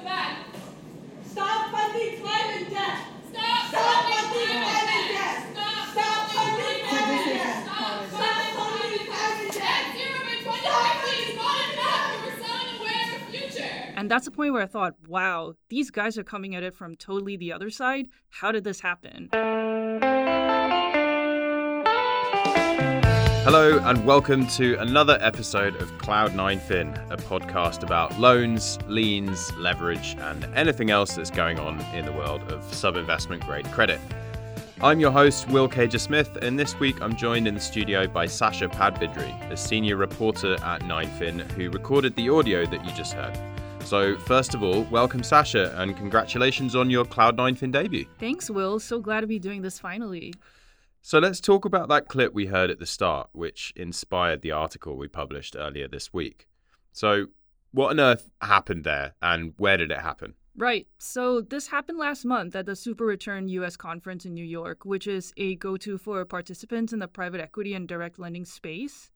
the back. Stop funding climate debt. Stop, Stop funding funding climate climate debt. debt. Stop, Stop funding climate climate debt. debt. Stop Stop funding funding climate climate debt. debt. Zero by 2050 is not enough. We're selling away our future. And that's the point where I thought, wow, these guys are coming at it from totally the other side. How did this happen? Hello, and welcome to another episode of Cloud 9fin, a podcast about loans, liens, leverage, and anything else that's going on in the world of sub investment grade credit. I'm your host, Will Caiger Smith, and this week I'm joined in the studio by Sasha Padbidri, a senior reporter at 9fin who recorded the audio that you just heard. So, first of all, welcome, Sasha, and congratulations on your Cloud 9fin debut. Thanks, Will. So glad to be doing this finally. So let's talk about that clip we heard at the start, which inspired the article we published earlier this week. So, what on earth happened there, and where did it happen? Right. So this happened last month at the Super Return US conference in New York, which is a go to for participants in the private equity and direct lending space.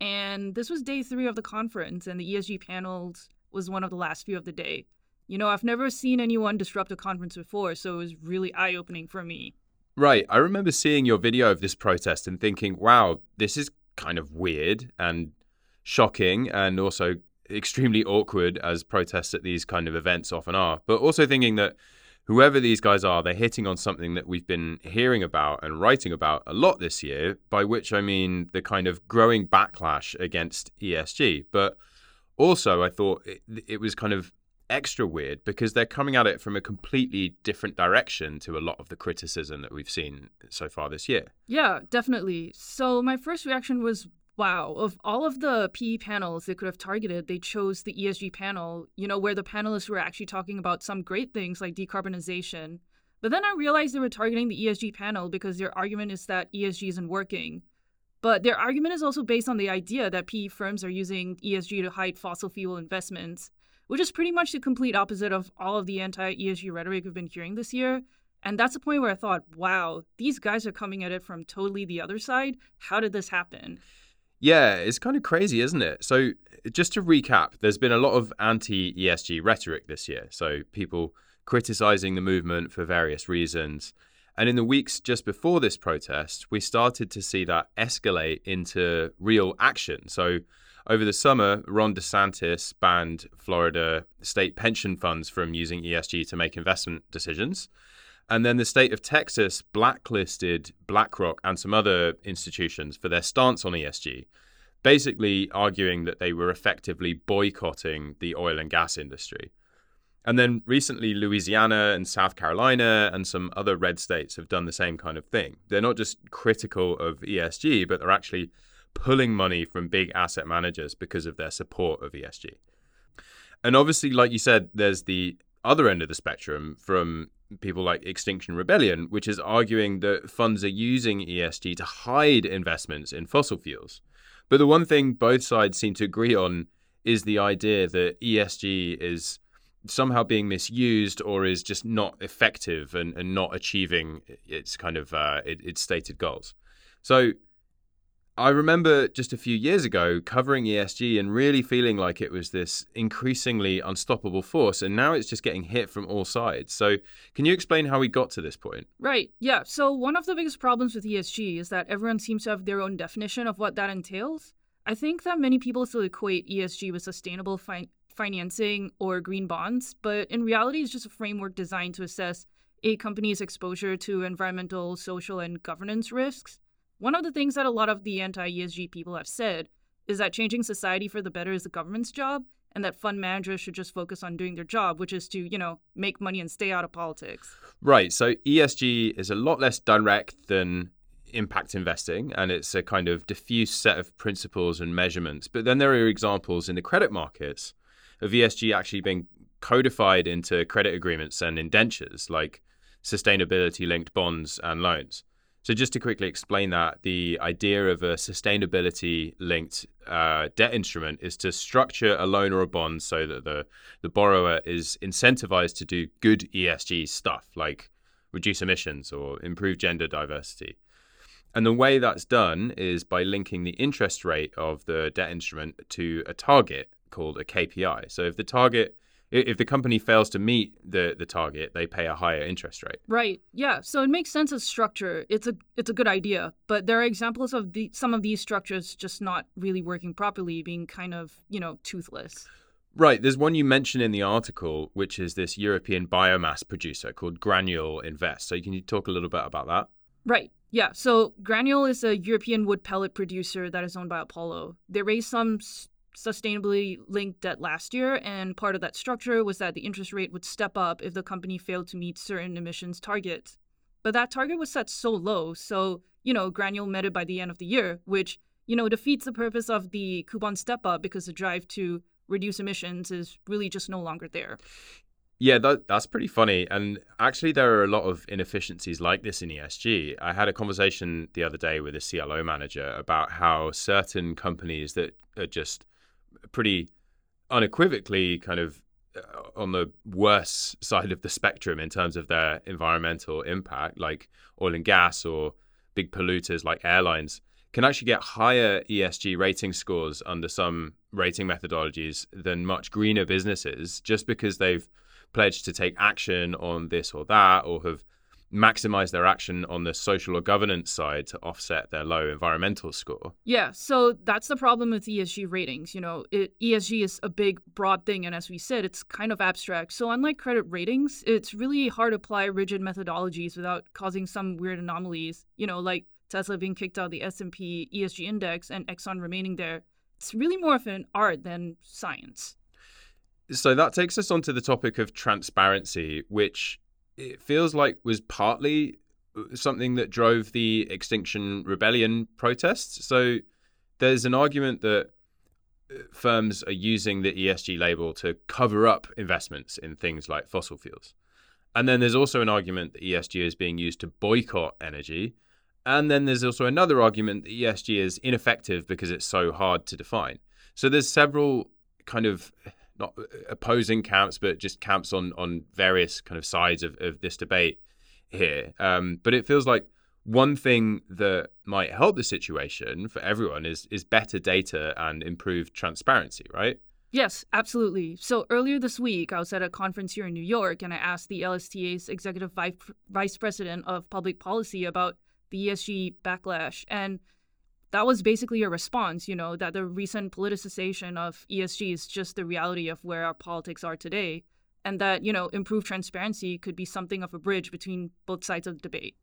And this was day three of the conference, and the ESG panels was one of the last few of the day. You know, I've never seen anyone disrupt a conference before, so it was really eye opening for me. Right. I remember seeing your video of this protest and thinking, wow, this is kind of weird and shocking and also extremely awkward as protests at these kind of events often are. But also thinking that whoever these guys are, they're hitting on something that we've been hearing about and writing about a lot this year, by which I mean the kind of growing backlash against ESG. But also, I thought it, it was kind of extra weird because they're coming at it from a completely different direction to a lot of the criticism that we've seen so far this year. Yeah, definitely. So my first reaction was wow, of all of the PE panels they could have targeted, they chose the ESG panel, you know, where the panelists were actually talking about some great things like decarbonization. But then I realized they were targeting the ESG panel because their argument is that ESG isn't working. But their argument is also based on the idea that PE firms are using ESG to hide fossil fuel investments, which is pretty much the complete opposite of all of the anti ESG rhetoric we've been hearing this year. And that's a point where I thought, wow, these guys are coming at it from totally the other side. How did this happen? Yeah, it's kind of crazy, isn't it? So, just to recap, there's been a lot of anti ESG rhetoric this year. So, people criticizing the movement for various reasons. And in the weeks just before this protest, we started to see that escalate into real action. So, over the summer, Ron DeSantis banned Florida state pension funds from using ESG to make investment decisions. And then the state of Texas blacklisted BlackRock and some other institutions for their stance on ESG, basically arguing that they were effectively boycotting the oil and gas industry. And then recently, Louisiana and South Carolina and some other red states have done the same kind of thing. They're not just critical of ESG, but they're actually pulling money from big asset managers because of their support of ESG. And obviously, like you said, there's the other end of the spectrum from people like Extinction Rebellion, which is arguing that funds are using ESG to hide investments in fossil fuels. But the one thing both sides seem to agree on is the idea that ESG is somehow being misused or is just not effective and, and not achieving its kind of uh, it, its stated goals. So I remember just a few years ago covering ESG and really feeling like it was this increasingly unstoppable force, and now it's just getting hit from all sides. So, can you explain how we got to this point? Right. Yeah. So, one of the biggest problems with ESG is that everyone seems to have their own definition of what that entails. I think that many people still equate ESG with sustainable fi- financing or green bonds, but in reality, it's just a framework designed to assess a company's exposure to environmental, social, and governance risks. One of the things that a lot of the anti ESG people have said is that changing society for the better is the government's job, and that fund managers should just focus on doing their job, which is to, you know, make money and stay out of politics. Right. So ESG is a lot less direct than impact investing, and it's a kind of diffuse set of principles and measurements. But then there are examples in the credit markets of ESG actually being codified into credit agreements and indentures, like sustainability linked bonds and loans. So, just to quickly explain that, the idea of a sustainability linked uh, debt instrument is to structure a loan or a bond so that the, the borrower is incentivized to do good ESG stuff like reduce emissions or improve gender diversity. And the way that's done is by linking the interest rate of the debt instrument to a target called a KPI. So, if the target if the company fails to meet the the target, they pay a higher interest rate. Right. Yeah. So it makes sense as structure. It's a it's a good idea, but there are examples of the some of these structures just not really working properly, being kind of you know toothless. Right. There's one you mentioned in the article, which is this European biomass producer called Graanul Invest. So can you talk a little bit about that? Right. Yeah. So Graanul is a European wood pellet producer that is owned by Apollo. They raised some sustainably linked debt last year, and part of that structure was that the interest rate would step up if the company failed to meet certain emissions targets. But that target was set so low, so, you know, Graanul met it by the end of the year, which, you know, defeats the purpose of the coupon step up because the drive to reduce emissions is really just no longer there. Yeah, that, that's pretty funny. And actually, there are a lot of inefficiencies like this in ESG. I had a conversation the other day with a CLO manager about how certain companies that are just pretty unequivocally kind of uh, on the worse side of the spectrum in terms of their environmental impact, like oil and gas or big polluters like airlines, can actually get higher ESG rating scores under some rating methodologies than much greener businesses just because they've pledged to take action on this or that or have maximize their action on the social or governance side to offset their low environmental score. Yeah, so that's the problem with ESG ratings. You know, it, ESG is a big, broad thing, and as we said, it's kind of abstract. So unlike credit ratings, it's really hard to apply rigid methodologies without causing some weird anomalies. You know, like Tesla being kicked out of the S&P ESG index and Exxon remaining there. It's really more of an art than science. So that takes us on to the topic of transparency, which it feels like was partly uh, something that drove the Extinction Rebellion protests. So there's an argument that uh, firms are using the ESG label to cover up investments in things like fossil fuels. And then there's also an argument that ESG is being used to boycott energy. And then there's also another argument that ESG is ineffective because it's so hard to define. So there's several kind of not opposing camps, but just camps on on various kind of sides of, of this debate here. Um, but it feels like one thing that might help the situation for everyone is is better data and improved transparency, right? Yes, absolutely. So earlier this week, I was at a conference here in New York, and I asked the LSTA's executive vice president of public policy about the ESG backlash, and that was basically a response, you know, that the recent politicization of ESG is just the reality of where our politics are today. And that, you know, improved transparency could be something of a bridge between both sides of the debate.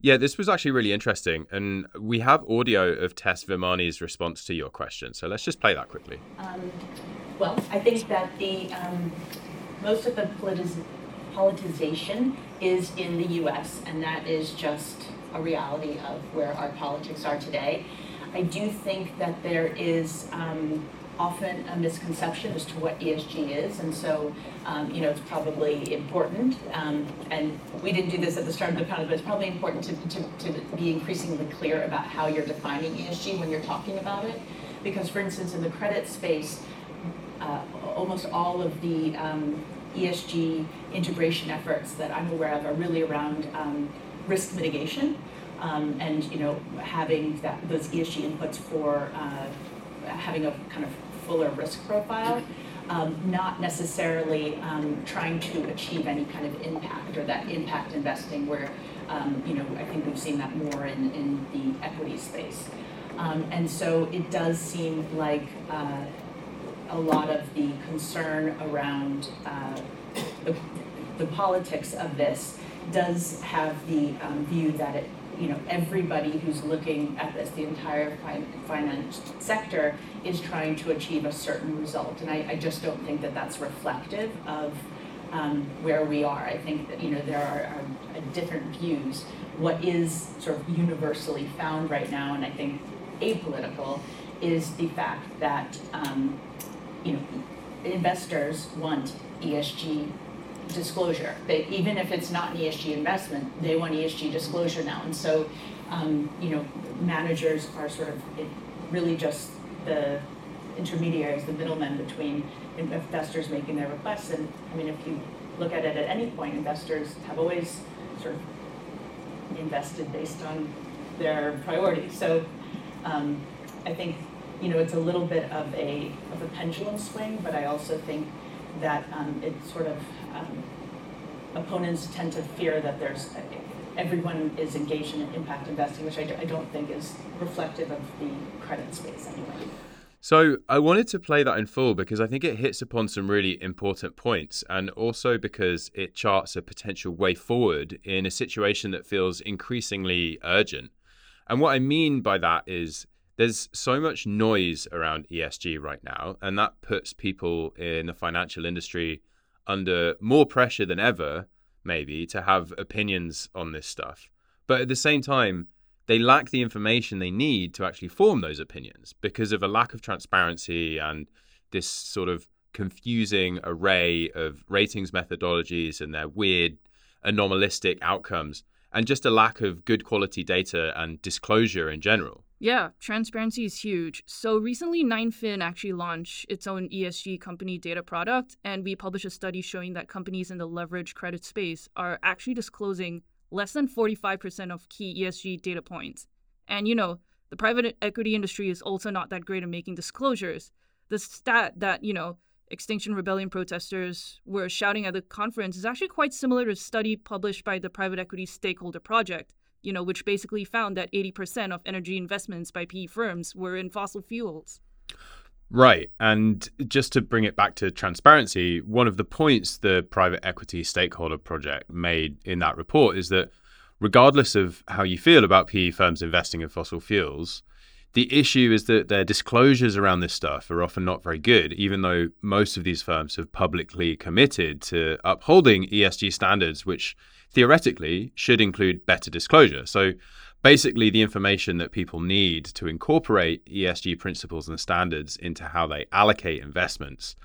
Yeah, this was actually really interesting. And we have audio of Tess Virmani's response to your question. So let's just play that quickly. Um, well, I think that the um, most of the politiz- politicization is in the US, and that is just a reality of where our politics are today. I do think that there is um, often a misconception as to what ESG is, and so um, you know it's probably important. Um, and we didn't do this at the start of the panel, but it's probably important to, to, to be increasingly clear about how you're defining ESG when you're talking about it, because for instance, in the credit space, uh, almost all of the um, ESG integration efforts that I'm aware of are really around um, risk mitigation um, and you know having that those ESG inputs for uh, having a kind of fuller risk profile, um, not necessarily um, trying to achieve any kind of impact or that impact investing where um, you know I think we've seen that more in, in the equity space. Um, and so it does seem like uh, a lot of the concern around uh, the, the politics of this does have the um, view that it you know, everybody who's looking at this, the entire finance sector, is trying to achieve a certain result. And I, I just don't think that that's reflective of um, where we are. I think that, you know, there are, are different views. What is sort of universally found right now, and I think apolitical, is the fact that, um, you know, investors want ESG disclosure. Even if it's not an ESG investment, they want ESG disclosure now. And so, um, you know, managers are sort of really just the intermediaries, the middlemen between investors making their requests. And I mean, if you look at it at any point, investors have always sort of invested based on their priorities. So um, I think, you know, it's a little bit of a, of a pendulum swing, but I also think that um, it sort of um, opponents tend to fear that there's everyone is engaged in impact investing, which I don't think is reflective of the credit space anyway. So I wanted to play that in full because I think it hits upon some really important points and also because it charts a potential way forward in a situation that feels increasingly urgent. And what I mean by that is there's so much noise around ESG right now, and that puts people in the financial industry under more pressure than ever, maybe, to have opinions on this stuff. But at the same time, they lack the information they need to actually form those opinions because of a lack of transparency and this sort of confusing array of ratings methodologies and their weird anomalistic outcomes and just a lack of good quality data and disclosure in general. Yeah, transparency is huge. So recently, 9fin actually launched its own ESG company data product, and we published a study showing that companies in the leverage credit space are actually disclosing less than 45% of key ESG data points. And you know, the private equity industry is also not that great at making disclosures. The stat that, you know, Extinction Rebellion protesters were shouting at the conference is actually quite similar to a study published by the private equity stakeholder project, you know, which basically found that 80% of energy investments by PE firms were in fossil fuels. Right. And just to bring it back to transparency, one of the points the private equity stakeholder project made in that report is that regardless of how you feel about PE firms investing in fossil fuels, the issue is that their disclosures around this stuff are often not very good, even though most of these firms have publicly committed to upholding ESG standards, which theoretically should include better disclosure. So basically the information that people need to incorporate ESG principles and standards into how they allocate investments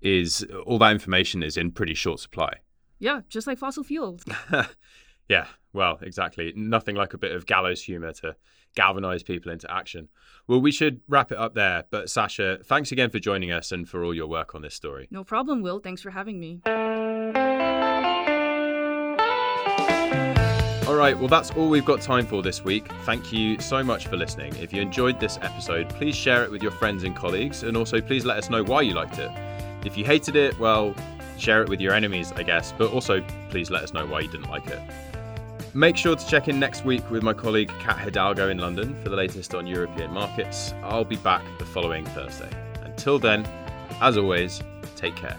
is all that information is in pretty short supply. Yeah, just like fossil fuels. yeah, well, exactly. Nothing like a bit of gallows humor to galvanize people into action. Well, we should wrap it up there. But Sasha, thanks again for joining us and for all your work on this story. No problem, Will. Thanks for having me. All right, well, that's all we've got time for this week. Thank you so much for listening. If you enjoyed this episode, please share it with your friends and colleagues, and also please let us know why you liked it. If you hated it, well, share it with your enemies, I guess, but also please let us know why you didn't like it. Make sure to check in next week with my colleague Kat Hidalgo in London for the latest on European markets. I'll be back the following Thursday. Until then, as always, take care.